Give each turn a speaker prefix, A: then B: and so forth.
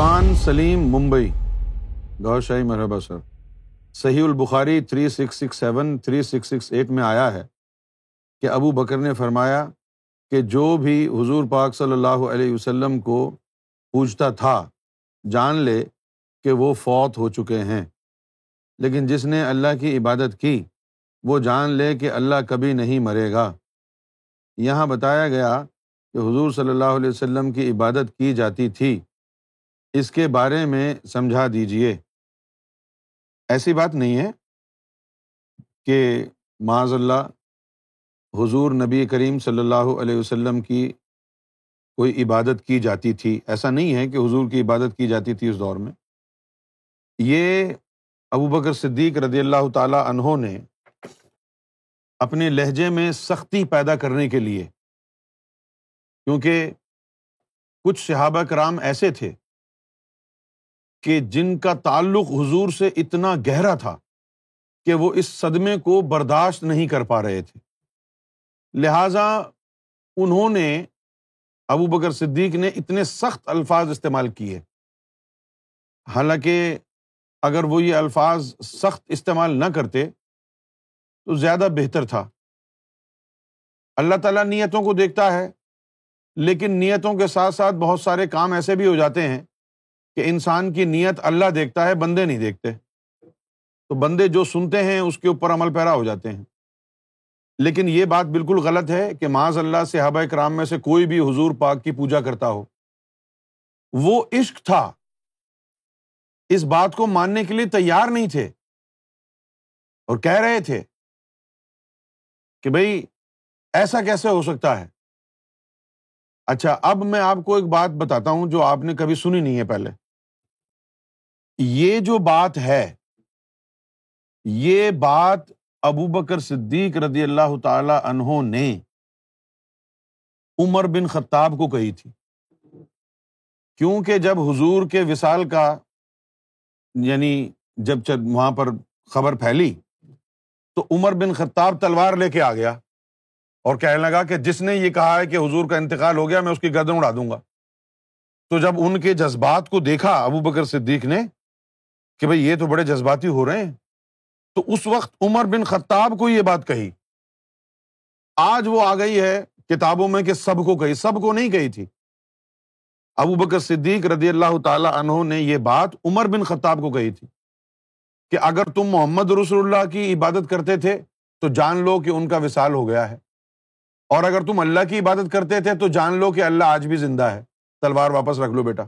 A: فرقان سلیم ممبئی۔ گور شاہی مرحبا سر۔ صحیح البخاری three six six seven three six six eight میں آیا ہے کہ ابو بکر نے فرمایا کہ جو بھی حضور پاک صلی اللہ علیہ وسلم کو پوچھتا تھا، جان لے کہ وہ فوت ہو چکے ہیں۔ لیکن جس نے اللہ کی عبادت کی، وہ جان لے کہ اللہ کبھی نہیں مرے گا۔ یہاں بتایا گیا کہ حضور صلی اللہ علیہ وسلم کی عبادت کی جاتی تھی۔ اس کے بارے میں سمجھا دیجیے ایسی بات نہیں ہے کہ معاذ اللہ حضور نبی کریم صلی اللہ علیہ وسلم کی کوئی عبادت کی جاتی تھی۔ ایسا نہیں ہے کہ حضور کی عبادت کی جاتی تھی اس دور میں۔ یہ ابو بکر صدیق رضی اللہ تعالیٰ انہوں نے اپنے لہجے میں سختی پیدا کرنے کے لیے، کیونکہ کچھ صحابہ کرام ایسے تھے کہ جن کا تعلق حضور سے اتنا گہرا تھا کہ وہ اس صدمے کو برداشت نہیں کر پا رہے تھے۔ لہذا انہوں نے ابو بکر صدیق نے اتنے سخت الفاظ استعمال کیے۔ حالانکہ اگر وہ یہ الفاظ سخت استعمال نہ کرتے تو زیادہ بہتر تھا۔ اللہ تعالیٰ نیتوں کو دیکھتا ہے، لیکن نیتوں کے ساتھ ساتھ بہت سارے کام ایسے بھی ہو جاتے ہیں کہ انسان کی نیت اللہ دیکھتا ہے، بندے نہیں دیکھتے۔ تو بندے جو سنتے ہیں، اس کے اوپر عمل پیرا ہو جاتے ہیں۔ لیکن یہ بات بالکل غلط ہے کہ معاذ اللہ سے ہبا کرام میں سے کوئی بھی حضور پاک کی پوجا کرتا ہو۔ وہ عشق تھا۔ اس بات کو ماننے کے لیے تیار نہیں تھے۔ اور کہہ رہے تھے کہ بھائی ایسا کیسے ہو سکتا ہے؟ اچھا اب میں آپ کو ایک بات بتاتا ہوں جو آپ نے کبھی سنی نہیں ہے پہلے۔ یہ جو بات ہے، یہ بات ابو بکر صدیق رضی اللہ تعالی انہوں نے عمر بن خطاب کو کہی تھی۔ کیونکہ جب حضور کے وصال کا یعنی جب وہاں پر خبر پھیلی، تو عمر بن خطاب تلوار لے کے آ گیا اور کہنے لگا کہ جس نے یہ کہا ہے کہ حضور کا انتقال ہو گیا، میں اس کی گردن اڑا دوں گا۔ تو جب ان کے جذبات کو دیکھا، ابو بکر صدیق نے کہ بھائی یہ تو بڑے جذباتی ہو رہے ہیں۔ تو اس وقت عمر بن خطاب کو یہ بات کہی۔ آج وہ آ گئی ہے کتابوں میں کہ سب کو کہی، سب کو نہیں کہی تھی۔ ابو بکر صدیق رضی اللہ تعالی عنہ نے یہ بات عمر بن خطاب کو کہی تھی کہ اگر تم محمد رسول اللہ کی عبادت کرتے تھے تو جان لو کہ ان کا وصال ہو گیا ہے۔ اور اگر تم اللہ کی عبادت کرتے تھے تو جان لو کہ اللہ آج بھی زندہ ہے۔ تلوار واپس رکھ لو بیٹا۔